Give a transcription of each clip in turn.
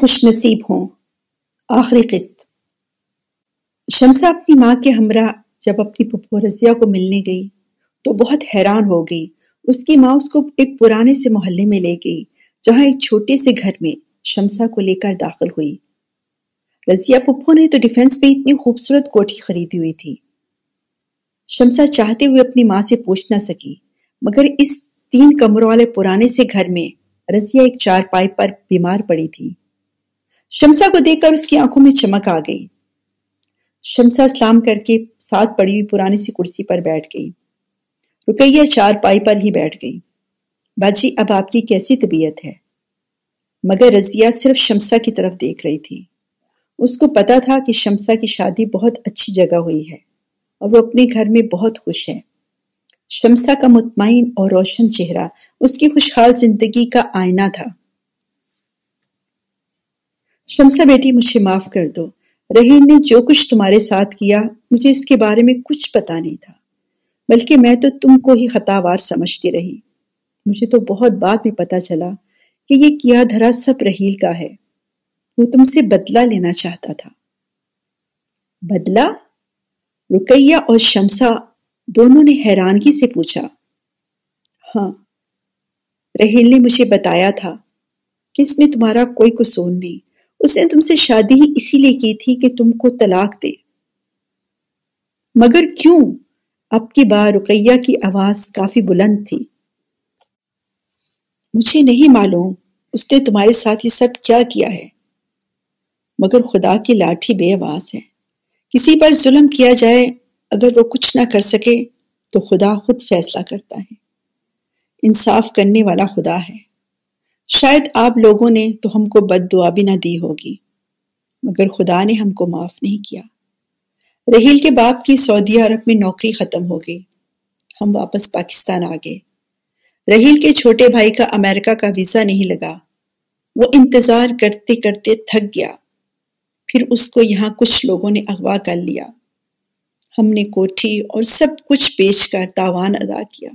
خوش نصیب ہوں۔ آخری قسط۔ شمسا اپنی ماں کے ہمراہ جب اپنی پپو رضیہ کو ملنے گئی تو بہت حیران ہو گئی۔ اس کی ماں اس کو ایک پرانے سے محلے میں لے گئی، جہاں ایک چھوٹے سے گھر میں شمسا کو لے کر داخل ہوئی۔ رضیہ پپو نے تو ڈیفنس میں اتنی خوبصورت کوٹھی خریدی ہوئی تھی۔ شمسا چاہتے ہوئے اپنی ماں سے پوچھ نہ سکی، مگر اس تین کمروں والے پرانے سے گھر میں رضیہ ایک چار پائی پر بیمار پڑی تھی۔ شمسا کو دیکھ کر اس کی آنکھوں میں چمک آ گئی۔ شمسا اسلام کر کے ساتھ پڑی ہوئی پرانی سی کرسی پر بیٹھ گئی۔ رکیہ چار پائی پر ہی بیٹھ گئی۔ باجی، اب آپ کی کیسی طبیعت ہے؟ مگر رضیہ صرف شمسا کی طرف دیکھ رہی تھی۔ اس کو پتا تھا کہ شمسا کی شادی بہت اچھی جگہ ہوئی ہے اور وہ اپنے گھر میں بہت خوش ہے شمسا کا مطمئن اور روشن چہرہ اس کی خوشحال زندگی کا آئینہ تھا۔ شمسا بیٹی مجھے معاف کر دو۔ رحیم نے جو کچھ تمہارے ساتھ کیا، مجھے اس کے بارے میں کچھ پتا نہیں تھا، بلکہ میں تو تم کو ہی خطاوار سمجھتی رہی۔ مجھے تو بہت بعد میں پتا چلا کہ یہ کیا دھرا سب رحیل کا ہے۔ وہ تم سے بدلہ لینا چاہتا تھا۔ بدلہ؟ رکیہ اور شمسا دونوں نے حیرانگی سے پوچھا۔ ہاں رحیل نے مجھے بتایا تھا کہ اس میں تمہارا کوئی قصور نہیں۔ اس نے تم سے شادی ہی اسی لیے کی تھی کہ تم کو طلاق دے۔ مگر کیوں؟ اب کی بار رقیہ کی آواز کافی بلند تھی۔ مجھے نہیں معلوم اس نے تمہارے ساتھ یہ سب کیا کیا ہے۔ مگر خدا کی لاٹھی بے آواز ہے۔ کسی پر ظلم کیا جائے، اگر وہ کچھ نہ کر سکے، تو خدا خود فیصلہ کرتا ہے۔ انصاف کرنے والا خدا ہے۔ شاید آپ لوگوں نے تو ہم کو بد دعا بھی نہ دی ہوگی، مگر خدا نے ہم کو معاف نہیں کیا۔ رحیل کے باپ کی سعودی عرب میں نوکری ختم ہو گئی۔ ہم واپس پاکستان آ گئے۔ رحیل کے چھوٹے بھائی کا امریکہ کا ویزا نہیں لگا۔ وہ انتظار کرتے کرتے تھک گیا۔ پھر اس کو یہاں کچھ لوگوں نے اغوا کر لیا۔ ہم نے کوٹھی اور سب کچھ بیچ کر تاوان ادا کیا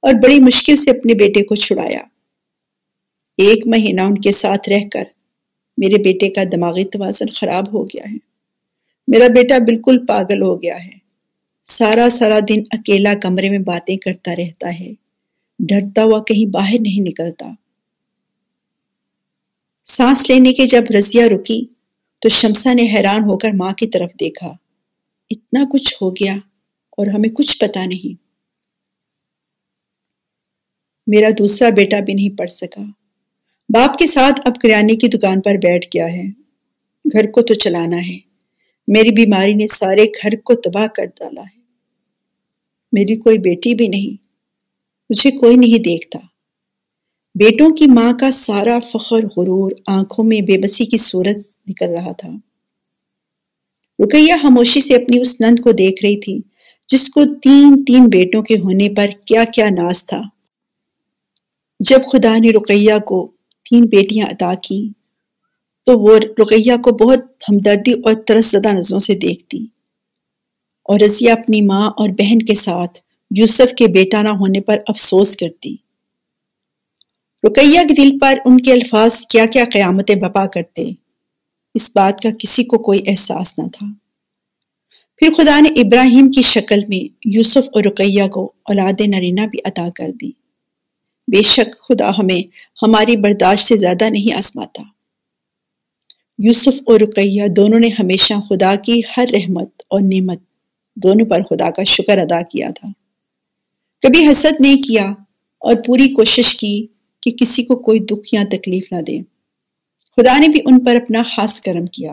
اور بڑی مشکل سے اپنے بیٹے کو چھڑایا۔ ایک مہینہ ان کے ساتھ رہ کر میرے بیٹے کا دماغی توازن خراب ہو گیا ہے۔ میرا بیٹا بالکل پاگل ہو گیا ہے۔ سارا سارا دن اکیلا کمرے میں باتیں کرتا رہتا ہے۔ ڈرتا ہوا کہیں باہر نہیں نکلتا۔ سانس لینے کے جب رضیہ رکی تو شمسا نے حیران ہو کر ماں کی طرف دیکھا۔ اتنا کچھ ہو گیا اور ہمیں کچھ پتا نہیں۔ میرا دوسرا بیٹا بھی نہیں پڑھ سکا۔ باپ کے ساتھ اب کریانے کی دکان پر بیٹھ گیا ہے۔ گھر کو تو چلانا ہے۔ میری بیماری نے سارے گھر کو تباہ کر ڈالا ہے۔ میری کوئی بیٹی بھی نہیں۔ مجھے کوئی نہیں دیکھتا۔ بیٹوں کی ماں کا سارا فخر، غرور آنکھوں میں بے بسی کی صورت نکل رہا تھا۔ رکیہ خاموشی سے اپنی اس نند کو دیکھ رہی تھی، جس کو تین تین بیٹوں کے ہونے پر کیا کیا ناز تھا۔ جب خدا نے رقیہ کو تین بیٹیاں عطا کی۔ تو وہ رقیہ کو بہت ہمدردی اور ترس زدہ نظروں سے دیکھتی۔ اور رضیہ اپنی ماں اور بہن کے ساتھ یوسف کے بیٹا نہ ہونے پر افسوس کرتی۔ رقیہ کے دل پر ان کے الفاظ کیا کیا قیامتیں بپا کرتے۔ اس بات کا کسی کو کوئی احساس نہ تھا۔ پھر خدا نے ابراہیم کی شکل میں یوسف اور رقیہ کو اولاد نرینہ بھی عطا کر دی۔ بے شک خدا ہمیں ہماری برداشت سے زیادہ نہیں آسماتا یوسف اور رقیہ دونوں نے ہمیشہ خدا کی ہر رحمت اور نعمت دونوں پر خدا کا شکر ادا کیا تھا۔ کبھی حسد نہیں کیا اور پوری کوشش کی کہ کسی کو کوئی دکھ یا تکلیف نہ دے۔ خدا نے بھی ان پر اپنا خاص کرم کیا،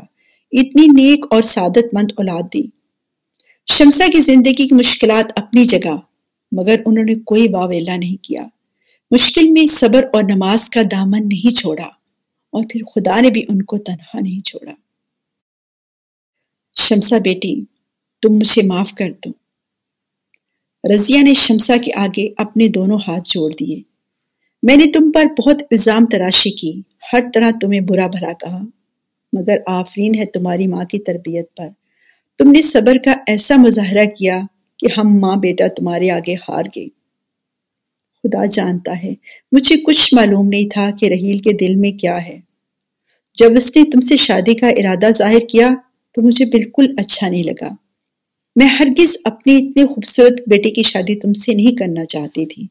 اتنی نیک اور سعادت مند اولاد دی۔ شمسا کی زندگی کی مشکلات اپنی جگہ، مگر انہوں نے کوئی واویلا نہیں کیا۔ مشکل میں صبر اور نماز کا دامن نہیں چھوڑا اور پھر خدا نے بھی ان کو تنہا نہیں چھوڑا۔ شمسا بیٹی، تم مجھے معاف کر دو۔ رضیہ نے شمسا کے آگے اپنے دونوں ہاتھ جوڑ دیے۔ میں نے تم پر بہت الزام تراشی کی، ہر طرح تمہیں برا بھلا کہا، مگر آفرین ہے تمہاری ماں کی تربیت پر۔ تم نے صبر کا ایسا مظاہرہ کیا کہ ہم ماں بیٹا تمہارے آگے ہار گئے۔ خدا جانتا ہے۔ مجھے کچھ معلوم نہیں تھا کہ رحیل کے دل میں کیا ہے۔ جب اس نے تم سے شادی کا ارادہ ظاہر کیا تو مجھے بالکل اچھا نہیں لگا۔ میں ہرگز اپنی اتنے خوبصورت بیٹے کی شادی تم سے نہیں کرنا چاہتی تھی۔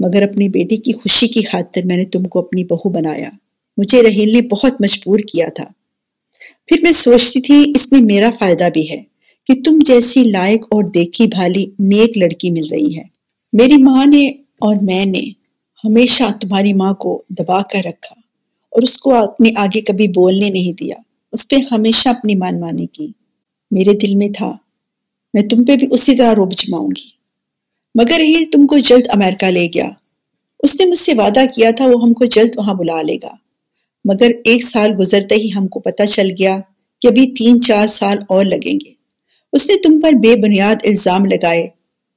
مگر اپنی بیٹی کی خوشی کی خاطر میں نے تم کو اپنی بہو بنایا۔ مجھے رحیل نے بہت مجبور کیا تھا۔ پھر میں سوچتی تھی، اس میں میرا فائدہ بھی ہے کہ تم جیسی لائق اور دیکھی بھالی نیک لڑکی مل رہی ہے۔ میری ماں نے اور میں نے ہمیشہ تمہاری ماں کو دبا کر رکھا اور اس کو اپنے آگے کبھی بولنے نہیں دیا۔ اس پہ ہمیشہ اپنی مان مانی کی۔ میرے دل میں تھا، میں تم پہ بھی اسی طرح روب جماؤں گی۔ مگر ہی تم کو جلد امریکہ لے گیا۔ اس نے مجھ سے وعدہ کیا تھا، وہ ہم کو جلد وہاں بلا لے گا۔ مگر ایک سال گزرتے ہی ہم کو پتہ چل گیا کہ ابھی تین چار سال اور لگیں گے۔ اس نے تم پر بے بنیاد الزام لگائے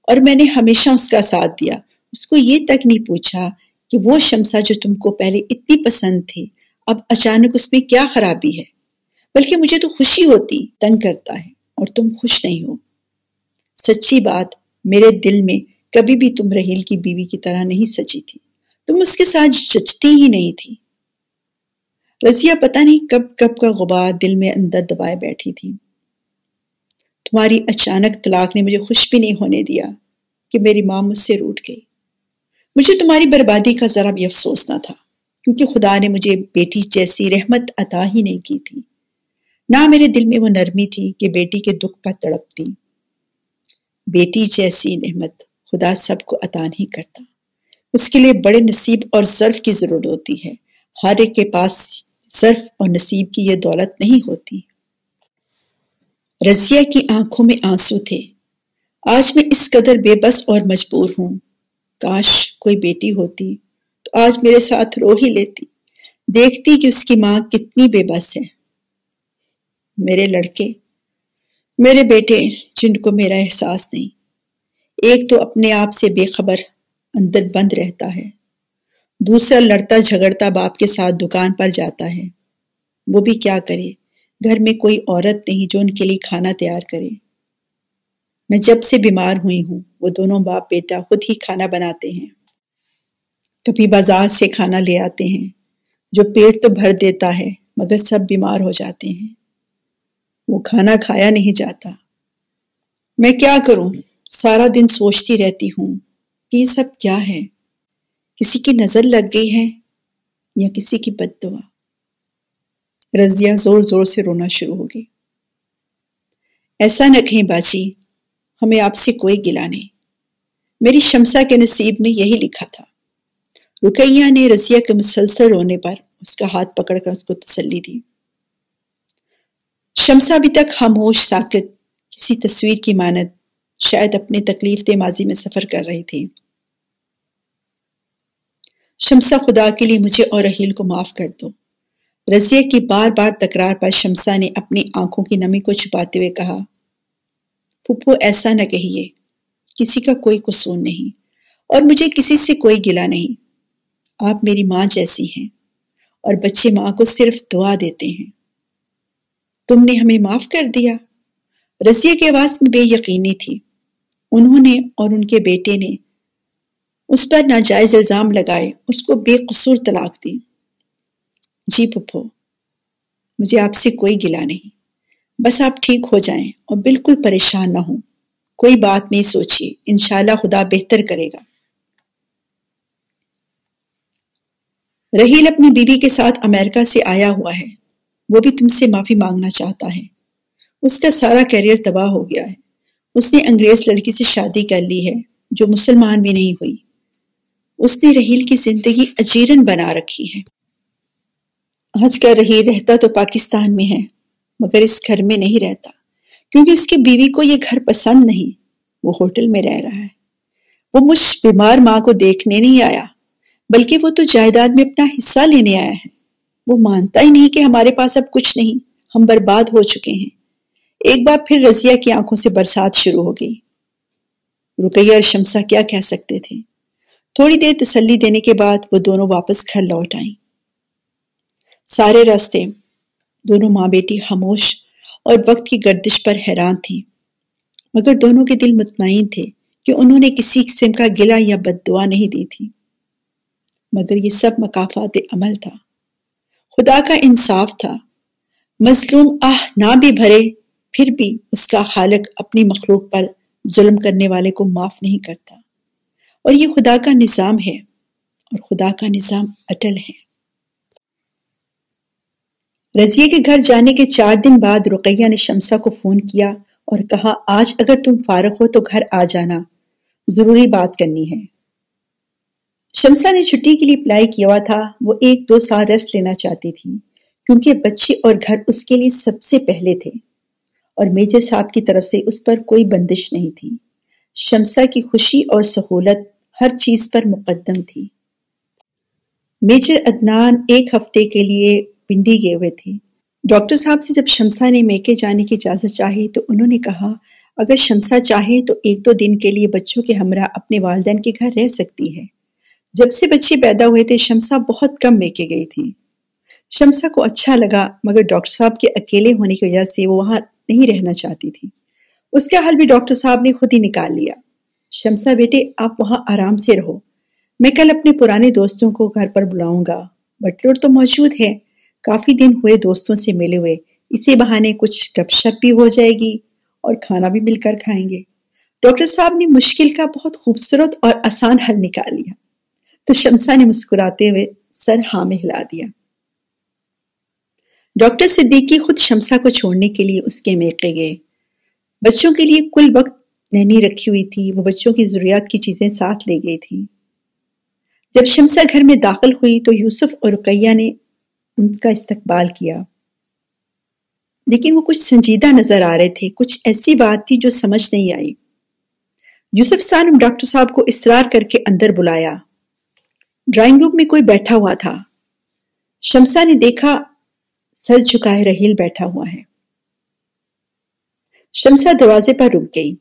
اور میں نے ہمیشہ اس کا ساتھ دیا۔ اس کو یہ تک نہیں پوچھا کہ وہ شمسا جو تم کو پہلے اتنی پسند تھی، اب اچانک اس میں کیا خرابی ہے؟ بلکہ مجھے تو خوشی ہوتی، تنگ کرتا ہے اور تم خوش نہیں ہو۔ سچی بات، میرے دل میں کبھی بھی تم رحیل کی بیوی کی طرح نہیں سچی تھی۔ تم اس کے ساتھ جچتی ہی نہیں تھی۔ رضیہ پتہ نہیں کب کب کا غبار دل میں اندر دبائے بیٹھی تھی۔ تمہاری اچانک طلاق نے مجھے خوش بھی نہیں ہونے دیا کہ میری ماں مجھ سے روٹ گئی۔ مجھے تمہاری بربادی کا ذرا بھی افسوس نہ تھا، کیونکہ خدا نے مجھے بیٹی جیسی رحمت عطا ہی نہیں کی تھی۔ نہ میرے دل میں وہ نرمی تھی کہ بیٹی کے دکھ پر تڑپتی۔ بیٹی جیسی رحمت خدا سب کو عطا نہیں کرتا۔ اس کے لیے بڑے نصیب اور ظرف کی ضرورت ہوتی ہے۔ ہر ایک کے پاس ظرف اور نصیب کی یہ دولت نہیں ہوتی۔ رضیہ کی آنکھوں میں آنسو تھے۔ آج میں اس قدر بے بس اور مجبور ہوں۔ کاش کوئی بیٹی ہوتی تو آج میرے ساتھ رو ہی لیتی۔ دیکھتی کہ اس کی ماں کتنی بے بس ہے۔ میرے لڑکے، میرے بیٹے، جن کو میرا احساس نہیں۔ ایک تو اپنے آپ سے بے خبر اندر بند رہتا ہے۔ دوسرا لڑتا جھگڑتا باپ کے ساتھ دکان پر جاتا ہے۔ وہ بھی کیا کرے؟ گھر میں کوئی عورت نہیں جو ان کے لیے کھانا تیار کرے۔ میں جب سے بیمار ہوئی ہوں، وہ دونوں باپ بیٹا خود ہی کھانا بناتے ہیں۔ کبھی بازار سے کھانا لے آتے ہیں، جو پیٹ تو بھر دیتا ہے، مگر سب بیمار ہو جاتے ہیں۔ وہ کھانا کھایا نہیں جاتا۔ میں کیا کروں؟ سارا دن سوچتی رہتی ہوں کہ یہ سب کیا ہے؟ کسی کی نظر لگ گئی ہے یا کسی کی بد دعا رضیہ زور زور سے رونا شروع ہو گئی۔ ایسا نہ کہیں باجی، ہمیں آپ سے کوئی گلا نہیں۔ میری شمسا کے نصیب میں یہی لکھا تھا۔ رکیہ نے رضیہ کے مسلسل رونے پر اس کا ہاتھ پکڑ کر اس کو تسلی دی۔ شمسا ابھی تک خاموش، ساکت، کسی تصویر کی مانت شاید اپنے تکلیف دے ماضی میں سفر کر رہی تھی۔ شمسا خدا کے لیے مجھے اور رحیل کو معاف کر دو۔ رضیہ کی بار بار تکرار پر شمسا نے اپنی آنکھوں کی نمی کو چھپاتے ہوئے کہا پھپھو ایسا نہ کہیے، کسی کا کوئی قصور نہیں اور مجھے کسی سے کوئی گلا نہیں۔ آپ میری ماں جیسی ہیں اور بچے ماں کو صرف دعا دیتے ہیں۔ تم نے ہمیں معاف کر دیا۔ رضیہ کی آواز میں بے یقینی تھی۔ انہوں نے اور ان کے بیٹے نے اس پر ناجائز الزام لگائے، اس کو بے قصور طلاق دی۔ جی پپھو مجھے آپ سے کوئی گلا نہیں۔ بس آپ ٹھیک ہو جائیں اور بالکل پریشان نہ ہوں۔ کوئی بات نہیں، سوچیے۔ انشاءاللہ خدا بہتر کرے گا۔ رحیل اپنی بیوی کے ساتھ امریکہ سے آیا ہوا ہے۔ وہ بھی تم سے معافی مانگنا چاہتا ہے۔ اس کا سارا کیریئر تباہ ہو گیا ہے۔ اس نے انگریز لڑکی سے شادی کر لی ہے، جو مسلمان بھی نہیں ہوئی۔ اس نے رحیل کی زندگی اجیرن بنا رکھی ہے۔ آج کا رحیل رہتا تو پاکستان میں ہے، مگر اس گھر میں نہیں رہتا، کیونکہ اس کی بیوی کو یہ گھر پسند نہیں۔ وہ ہوٹل میں رہ رہا ہے۔ وہ مجھ بیمار ماں کو دیکھنے نہیں آیا، بلکہ وہ تو جائیداد میں اپنا حصہ لینے آیا ہے۔ وہ مانتا ہی نہیں کہ ہمارے پاس اب کچھ نہیں، ہم برباد ہو چکے ہیں۔ ایک بار پھر رضیہ کی آنکھوں سے برسات شروع ہو گئی۔ رکیہ اور شمسا کیا کہہ سکتے تھے؟ تھوڑی دیر تسلی دینے کے بعد وہ دونوں واپس گھر لوٹ آئیں۔ سارے راستے دونوں ماں بیٹی خاموش اور وقت کی گردش پر حیران تھیں۔ مگر دونوں کے دل مطمئن تھے کہ انہوں نے کسی قسم کا گلا یا بد دعا نہیں دی تھی۔ مگر یہ سب مقافات عمل تھا۔ خدا کا انصاف تھا۔ مظلوم آہ نہ بھی بھرے، پھر بھی اس کا خالق اپنی مخلوق پر ظلم کرنے والے کو معاف نہیں کرتا۔ اور یہ خدا کا نظام ہے اور خدا کا نظام اٹل ہے۔ رضیے کے گھر جانے کے چار دن بعد رقیہ نے شمسا کو فون کیا اور کہا، آج اگر تم فارغ ہو تو گھر آ جانا، ضروری بات کرنی ہے۔ شمسا نے چھٹی کے لیے اپلائی کیا تھا، وہ ایک دو سال ریسٹ لینا چاہتی تھی، کیونکہ بچے اور گھر اس کے لیے سب سے پہلے تھے۔ اور میجر صاحب کی طرف سے اس پر کوئی بندش نہیں تھی۔ شمسا کی خوشی اور سہولت ہر چیز پر مقدم تھی۔ میجر ادنان ایک ہفتے کے لیے پنڈی گئے ہوئے تھے۔ ڈاکٹر صاحب سے جب شمسا نے میکے جانے کی اجازت چاہی تو انہوں نے کہا، اگر شمسا چاہے تو ایک دو دن کے لیے بچوں کے ہمراہ اپنے والدین کے گھر رہ سکتی ہے۔ جب سے بچے پیدا ہوئے تھے، شمسا بہت کم میکے گئی تھی۔ شمسا کو اچھا لگا، مگر ڈاکٹر صاحب کے اکیلے ہونے کی وجہ سے وہ وہاں نہیں رہنا چاہتی تھی۔ اس کا حل بھی ڈاکٹر صاحب نے خود ہی نکال لیا۔ شمسا، بیٹے، آپ وہاں آرام سے رہو۔ میں کل اپنے پرانے دوستوں کو گھر پر بلاؤں گا۔ بٹلر تو موجود ہے۔ کافی دن ہوئے دوستوں سے ملے ہوئے، اسی بہانے کچھ گپ شپ بھی ہو جائے گی اور کھانا بھی مل کر کھائیں گے۔ ڈاکٹر صاحب نے مشکل کا بہت خوبصورت اور آسان حل نکال لیا۔ تو شمسا نے مسکراتے ہوئے سر ہاں میں ہلا دیا۔ ڈاکٹر صدیقی خود شمسا کو چھوڑنے کے لیے اس کے میکے گئے۔ بچوں کے لیے کل وقت نینی رکھی ہوئی تھی، وہ بچوں کی ضروریات کی چیزیں ساتھ لے گئی تھی جب شمسا گھر میں داخل ہوئی تو یوسف اور رقیہ نے ان کا استقبال کیا۔ لیکن وہ کچھ سنجیدہ نظر آ رہے تھے، کچھ ایسی بات تھی جو سمجھ نہیں آئی۔ یوسف سان ڈاکٹر صاحب کو اسرار کر کے اندر بلایا۔ ڈرائنگ روم میں کوئی بیٹھا ہوا تھا۔ شمسا نے دیکھا، سر جھکائے رحیل بیٹھا ہوا ہے۔ شمسا دروازے پر رک گئی۔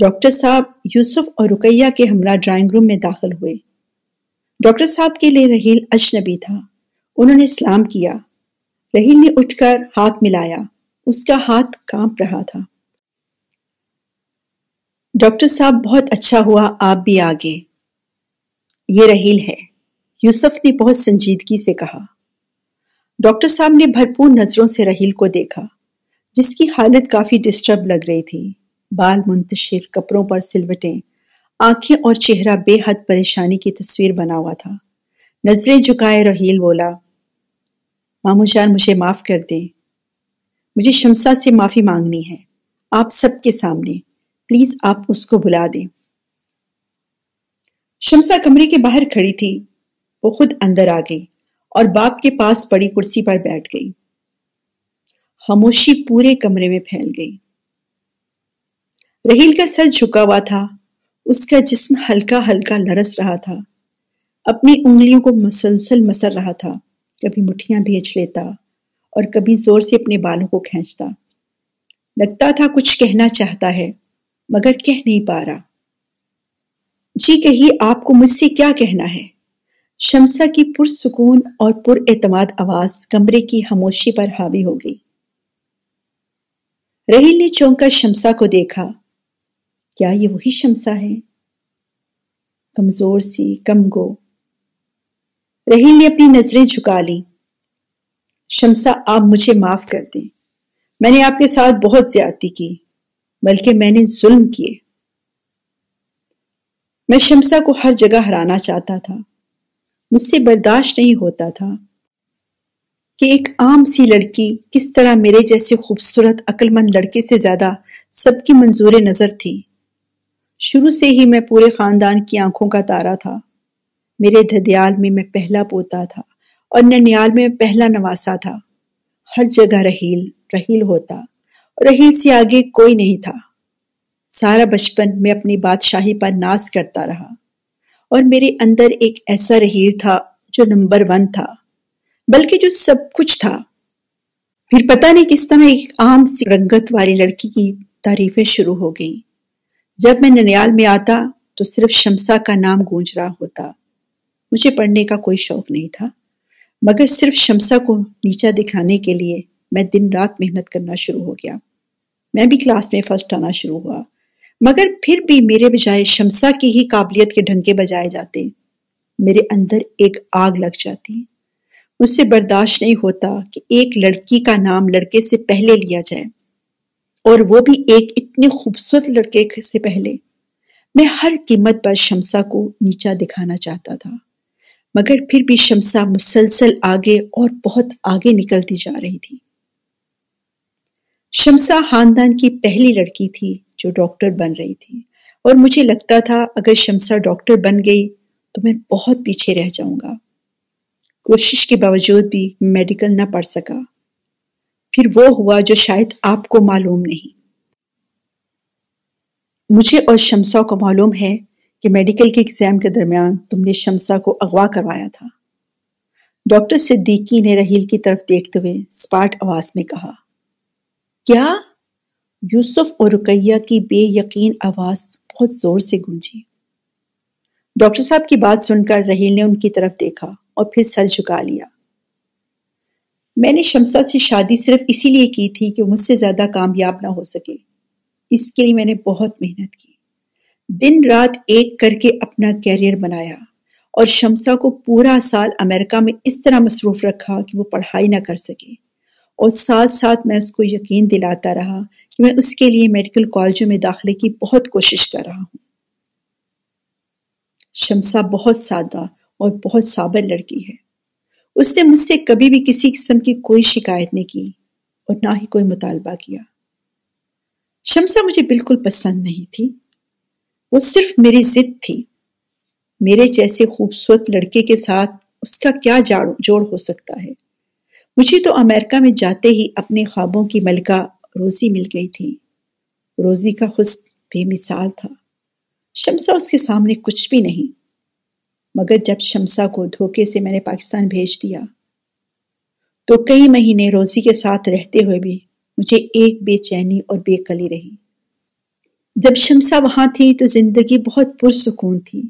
ڈاکٹر صاحب یوسف اور رکیہ کے ہمراہ ڈرائنگ روم میں داخل ہوئے۔ ڈاکٹر صاحب کے لیے رحیل اجنبی تھا۔ انہوں نے اسلام کیا۔ رحیل نے اٹھ کر ہاتھ ملایا۔ اس کا ہاتھ کانپ رہا تھا۔ ڈاکٹر صاحب، بہت اچھا ہوا، آپ بھی آگے۔ یہ رحیل ہے۔ یوسف نے بہت سنجیدگی سے کہا۔ ڈاکٹر صاحب نے بھرپور نظروں سے رحیل کو دیکھا، جس کی حالت کافی ڈسٹرب لگ رہی تھی۔ بال منتشر، کپڑوں پر سلوٹیں، آنکھیں اور چہرہ بے حد پریشانی کی تصویر بنا ہوا تھا۔ نظریں جھکائے رحیل بولا مامو جان مجھے معاف کر دیں۔ مجھے شمسا سے معافی مانگنی ہے۔ آپ سب کے سامنے، پلیز آپ اس کو بلا دیں۔ شمسا کمرے کے باہر کھڑی تھی۔ وہ خود اندر آ گئی اور باپ کے پاس پڑی کرسی پر بیٹھ گئی۔ خاموشی پورے کمرے میں پھیل گئی۔ رحیل کا سر جھکا ہوا تھا۔ اس کا جسم ہلکا ہلکا لرس رہا تھا۔ اپنی انگلیوں کو مسلسل مسر رہا تھا، کبھی مٹھیاں بھیج لیتا اور کبھی زور سے اپنے بالوں کو کھینچتا۔ لگتا تھا کچھ کہنا چاہتا ہے، مگر کہہ نہیں پا رہا۔ جی کہی آپ کو مجھ سے کیا کہنا ہے؟ شمسا کی پرسکون اور پر اعتماد آواز کمرے کی خاموشی پر حاوی ہو گئی۔ رحیل نے چونکا شمسا کو دیکھا۔ کیا یہ وہی شمسا ہے؟ کمزور سی، کم گو۔ رحیل نے اپنی نظریں جھکا لی شمسا، آپ مجھے معاف کر دیں۔ میں نے آپ کے ساتھ بہت زیادتی کی، بلکہ میں نے ظلم کیے۔ میں شمسا کو ہر جگہ ہرانا چاہتا تھا۔ مجھ سے برداشت نہیں ہوتا تھا کہ ایک عام سی لڑکی کس طرح میرے جیسے خوبصورت عقل مند لڑکے سے زیادہ سب کی منظور نظر تھی۔ شروع سے ہی میں پورے خاندان کی آنکھوں کا تارا تھا۔ میرے دھدیال میں میں پہلا پوتا تھا اور ننیال میں پہلا نواسا تھا۔ ہر جگہ رحیل رحیل ہوتا اور رحیل سے آگے کوئی نہیں تھا۔ سارا بچپن میں اپنی بادشاہی پر ناز کرتا رہا اور میرے اندر ایک ایسا رحیل تھا جو نمبر ون تھا، بلکہ جو سب کچھ تھا۔ پھر پتہ نہیں کس طرح ایک عام سی رنگت والی لڑکی کی تعریفیں شروع ہو گئیں۔ جب میں ننیال میں آتا تو صرف شمسا کا نام گونج رہا ہوتا۔ مجھے پڑھنے کا کوئی شوق نہیں تھا۔ مگر صرف شمسا کو نیچا دکھانے کے لیے میں دن رات محنت کرنا شروع ہو گیا۔ میں بھی کلاس میں فرسٹ آنا شروع ہوا۔ مگر پھر بھی میرے بجائے شمسا کی ہی قابلیت کے ڈھنگے بجائے جاتے، میرے اندر ایک آگ لگ جاتی۔ مجھ سے برداشت نہیں ہوتا کہ ایک لڑکی کا نام لڑکے سے پہلے لیا جائے۔ اور وہ بھی ایک اتنے خوبصورت لڑکے سے پہلے۔ میں ہر قیمت پر شمسا کو نیچا دکھانا چاہتا تھا۔ مگر پھر بھی شمسا مسلسل آگے اور بہت آگے نکلتی جا رہی تھی۔ شمسا خاندان کی پہلی لڑکی تھی جو ڈاکٹر بن رہی تھی۔ اور مجھے لگتا تھا اگر شمسا ڈاکٹر بن گئی تو میں بہت پیچھے رہ جاؤں گا۔ کوشش کے باوجود بھی میڈیکل نہ پڑھ سکا۔ پھر وہ ہوا جو شاید آپ کو معلوم نہیں۔ مجھے اور شمسا کو معلوم ہے کہ میڈیکل کے ایگزام کے درمیان تم نے شمسا کو اغوا کروایا تھا۔ ڈاکٹر صدیقی نے رحیل کی طرف دیکھتے ہوئے سپاٹ آواز میں کہا، کیا؟ یوسف اور رکیہ کی بے یقین آواز بہت زور سے گونجی۔ ڈاکٹر صاحب کی بات سن کر رحیل نے ان کی طرف دیکھا اور پھر سر جھکا لیا۔ میں نے شمسا سے شادی صرف اسی لیے کی تھی کہ مجھ سے زیادہ کامیاب نہ ہو سکے۔ اس کے لیے میں نے بہت محنت کی۔ دن رات ایک کر کے اپنا کیریئر بنایا اور شمسا کو پورا سال امریکہ میں اس طرح مصروف رکھا کہ وہ پڑھائی نہ کر سکے اور ساتھ ساتھ میں اس کو یقین دلاتا رہا کہ میں اس کے لیے میڈیکل کالجوں میں داخلے کی بہت کوشش کر رہا ہوں۔ شمسا بہت سادہ اور بہت صابر لڑکی ہے۔ اس نے مجھ سے کبھی بھی کسی قسم کی کوئی شکایت نہیں کی اور نہ ہی کوئی مطالبہ کیا۔ شمسا مجھے بالکل پسند نہیں تھی۔ وہ صرف میری ضد تھی۔ میرے جیسے خوبصورت لڑکے کے ساتھ اس کا کیا جوڑ ہو سکتا ہے؟ مجھے تو امریکہ میں جاتے ہی اپنے خوابوں کی ملکہ روزی مل گئی تھی۔ روزی کا حسن بے مثال تھا۔ شمسا اس کے سامنے کچھ بھی نہیں۔ مگر جب شمسا کو دھوکے سے میں نے پاکستان بھیج دیا، تو کئی مہینے روزی کے ساتھ رہتے ہوئے بھی مجھے ایک بے چینی اور بے کلی رہی۔ جب شمسا وہاں تھی تو زندگی بہت پرسکون تھی۔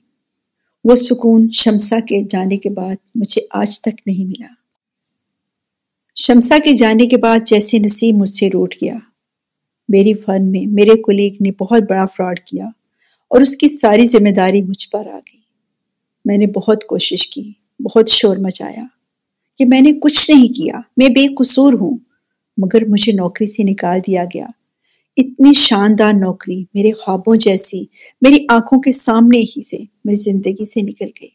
وہ سکون شمسا کے جانے کے بعد مجھے آج تک نہیں ملا۔ شمسا کے جانے کے بعد جیسے نصیب مجھ سے روٹ گیا۔ میری فن میں میرے کولیگ نے بہت بڑا فراڈ کیا اور اس کی ساری ذمہ داری مجھ پر آ گئی۔ میں نے بہت کوشش کی، بہت شور مچایا کہ میں نے کچھ نہیں کیا، میں بے قصور ہوں، مگر مجھے نوکری سے نکال دیا گیا۔ اتنی شاندار نوکری، میرے خوابوں جیسی، میری آنکھوں کے سامنے ہی سے میری زندگی سے نکل گئی۔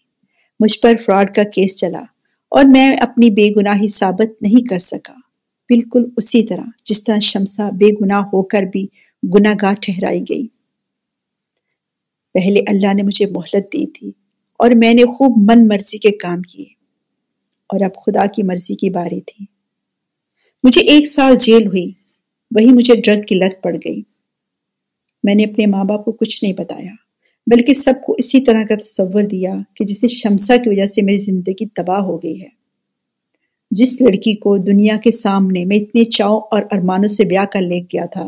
مجھ پر فراڈ کا کیس چلا اور میں اپنی بے گناہی ثابت نہیں کر سکا۔ بالکل اسی طرح جس طرح شمسا بے گناہ ہو کر بھی گناہ گاہ ٹھہرائی گئی۔ پہلے اللہ نے مجھے مہلت دی تھی اور میں نے خوب من مرضی کے کام کیے اور اب خدا کی مرضی کی باری تھی۔ مجھے ایک سال جیل ہوئی۔ وہی مجھے ڈرگ کی لت پڑ گئی۔ میں نے اپنے ماں باپ کو کچھ نہیں بتایا، بلکہ سب کو اسی طرح کا تصور دیا کہ جسے شمسا کی وجہ سے میری زندگی تباہ ہو گئی ہے۔ جس لڑکی کو دنیا کے سامنے میں اتنے چاؤ اور ارمانوں سے بیاہ کر لے گیا تھا،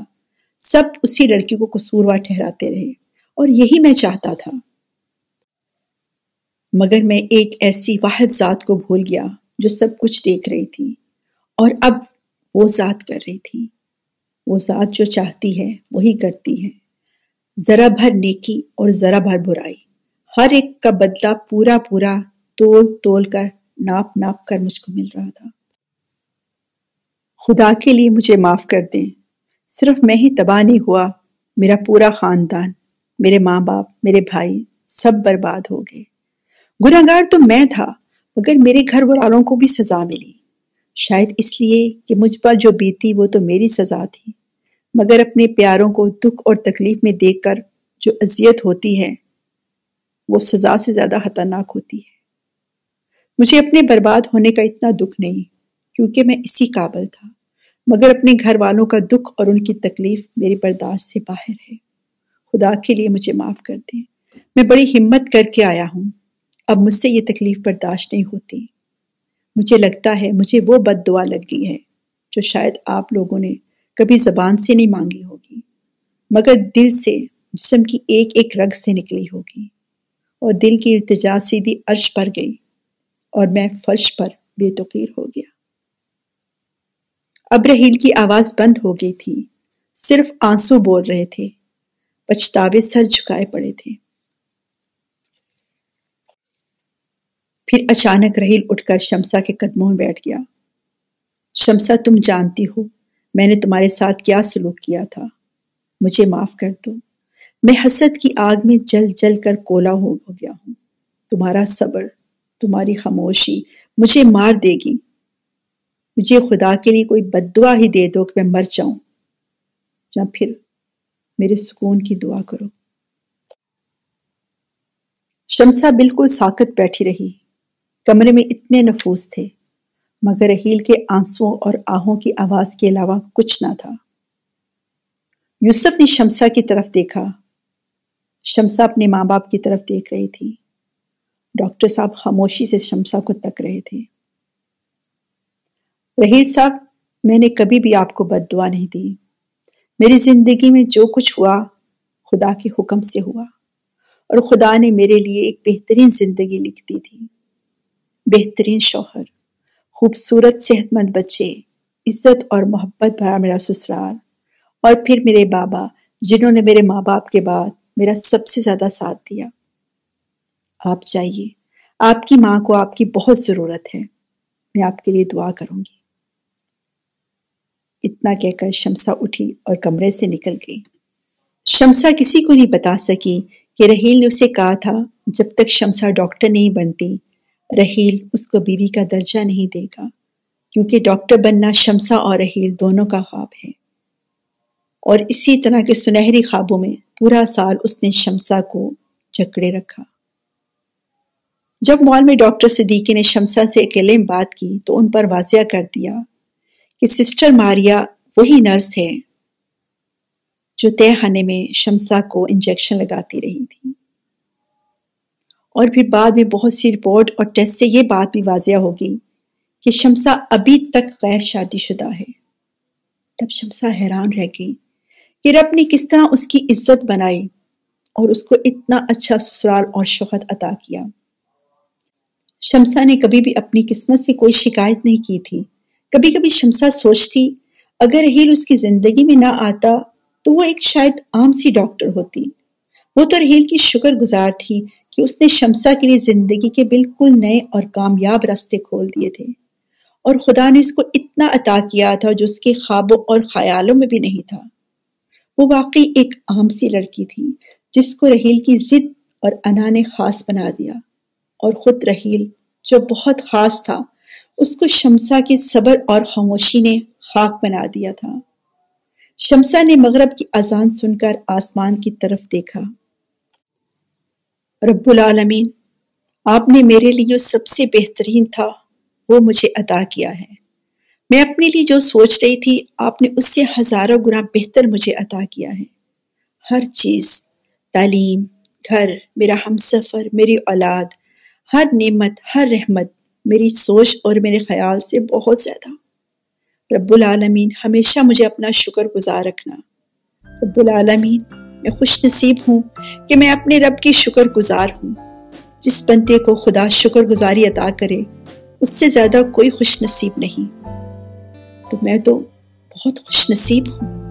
سب اسی لڑکی کو قصوروار ٹھہراتے رہے اور یہی میں چاہتا تھا۔ مگر میں ایک ایسی واحد ذات کو بھول گیا جو سب کچھ دیکھ رہی تھی اور اب وہ ذات کر رہی تھی۔ وہ ذات جو چاہتی ہے، وہی کرتی ہے۔ ذرا بھر نیکی اور ذرا بھر برائی۔ ہر ایک کا بدلہ پورا پورا تول تول کر، ناپ ناپ کر مجھ کو مل رہا تھا۔ خدا کے لیے مجھے معاف کر دیں۔ صرف میں ہی تباہ نہیں ہوا، میرا پورا خاندان، میرے ماں باپ، میرے بھائی سب برباد ہو گئے۔ گناگار تو میں تھا، مگر میرے گھر والوں کو بھی سزا ملی۔ شاید اس لیے کہ مجھ پر جو بیتی وہ تو میری سزا تھی۔ مگر اپنے پیاروں کو دکھ اور تکلیف میں دیکھ کر جو اذیت ہوتی ہے، وہ سزا سے زیادہ خطرناک ہوتی ہے۔ مجھے اپنے برباد ہونے کا اتنا دکھ نہیں کیونکہ میں اسی قابل تھا، مگر اپنے گھر والوں کا دکھ اور ان کی تکلیف میری برداشت سے باہر ہے۔ خدا کے لیے مجھے معاف کر دیں۔ میں بڑی ہمت کر کے آیا ہوں۔ اب مجھ سے یہ تکلیف برداشت نہیں ہوتی۔ مجھے لگتا ہے مجھے وہ بد دعا لگ گئی ہے جو شاید آپ لوگوں نے کبھی زبان سے نہیں مانگی ہوگی، مگر دل سے، جسم کی ایک ایک رگ سے نکلی ہوگی۔ اور دل کی التجا سیدھی عرش پر گئی، اور میں فرش پر بے تقیر ہو گیا۔ اب رحیل کی آواز بند ہو گئی تھی، صرف آنسو بول رہے تھے، پچھتاوے سر جھکائے پڑے تھے۔ پھر اچانک رحیل اٹھ کر شمسا کے قدموں میں بیٹھ گیا۔ شمسا، تم جانتی ہو میں نے تمہارے ساتھ کیا سلوک کیا تھا؟ مجھے معاف کر دو۔ میں حسد کی آگ میں جل جل کر کولا ہو گیا ہوں۔ تمہارا صبر، تمہاری خاموشی مجھے مار دے گی۔ مجھے خدا کے لیے کوئی بد دعا ہی دے دو کہ میں مر جاؤں۔ یا پھر میرے سکون کی دعا کرو۔ شمسا بالکل ساکت بیٹھی رہی۔ کمرے میں اتنے نفوس تھے۔ مگر رحیل کے آنسو اور آہوں کی آواز کے علاوہ کچھ نہ تھا۔ یوسف نے شمسا کی طرف دیکھا۔ شمسا اپنے ماں باپ کی طرف دیکھ رہی تھی۔ ڈاکٹر صاحب خاموشی سے شمسا کو تک رہے تھے۔ رحیل صاحب، میں نے کبھی بھی آپ کو بد دعا نہیں دی۔ میری زندگی میں جو کچھ ہوا، خدا کے حکم سے ہوا۔ اور خدا نے میرے لیے ایک بہترین زندگی لکھ دی تھی۔ بہترین شوہر۔ خوبصورت صحت مند بچے، عزت اور محبت بھرا میرا سسرال۔ اور پھر میرے بابا، جنہوں نے میرے ماں باپ کے بعد میرا سب سے زیادہ ساتھ دیا۔ آپ چاہیے آپ کی ماں کو آپ کی بہت ضرورت ہے۔ میں آپ کے لیے دعا کروں گی۔ اتنا کہہ کر شمسا اٹھی اور کمرے سے نکل گئی۔ شمسا کسی کو نہیں بتا سکی کہ رحیل نے اسے کہا تھا، جب تک شمسا ڈاکٹر نہیں بنتی رحیل اس کو بیوی کا درجہ نہیں دے گا، کیونکہ ڈاکٹر بننا شمسا اور رحیل دونوں کا خواب ہے۔ اور اسی طرح کے سنہری خوابوں میں پورا سال اس نے شمسا کو جکڑے رکھا۔ جب مال میں ڈاکٹر صدیقی نے شمسا سے اکیلے میں بات کی تو ان پر واضح کر دیا کہ سسٹر ماریا وہی نرس ہے جو تہ خانے میں شمسا کو انجیکشن لگاتی رہی تھی۔ اور پھر بعد میں بہت سی رپورٹ اور ٹیسٹ سے یہ بات بھی واضح ہوگی کہ شمسا ابھی تک غیر شادی شدہ ہے۔ تب شمسا حیران رہ گئی کہ رب نے کس طرح اس کی عزت بنائی اور اس کو اتنا اچھا سسرال اور شوہت عطا کیا۔ شمسا نے کبھی بھی اپنی قسمت سے کوئی شکایت نہیں کی تھی۔ کبھی کبھی شمسا سوچتی، اگر رحیل اس کی زندگی میں نہ آتا تو وہ ایک شاید عام سی ڈاکٹر ہوتی۔ وہ تو رحیل کی شکر گزار تھی کہ اس نے شمسا کے لیے زندگی کے بالکل نئے اور کامیاب راستے کھول دیے تھے۔ اور خدا نے اس کو اتنا عطا کیا تھا جو اس کے خوابوں اور خیالوں میں بھی نہیں تھا۔ وہ واقعی ایک عام سی لڑکی تھی جس کو رحیل کی ضد اور انا نے خاص بنا دیا۔ اور خود رحیل جو بہت خاص تھا، اس کو شمسا کے صبر اور خاموشی نے خاک بنا دیا تھا۔ شمسا نے مغرب کی اذان سن کر آسمان کی طرف دیکھا۔ رب العالمین، آپ نے میرے لیے جو سب سے بہترین تھا، وہ مجھے عطا کیا ہے۔ میں اپنے لیے جو سوچ رہی تھی، آپ نے اس سے ہزاروں گنا بہتر مجھے عطا کیا ہے۔ ہر چیز، تعلیم، گھر، میرا ہم سفر، میری اولاد، ہر نعمت، ہر رحمت، میری سوچ اور میرے خیال سے بہت زیادہ۔ رب العالمین، ہمیشہ مجھے اپنا شکر گزار رکھنا۔ رب العالمین میں خوش نصیب ہوں کہ میں اپنے رب کی شکر گزار ہوں۔ جس بندے کو خدا شکر گزاری عطا کرے، اس سے زیادہ کوئی خوش نصیب نہیں۔ تو میں تو بہت خوش نصیب ہوں۔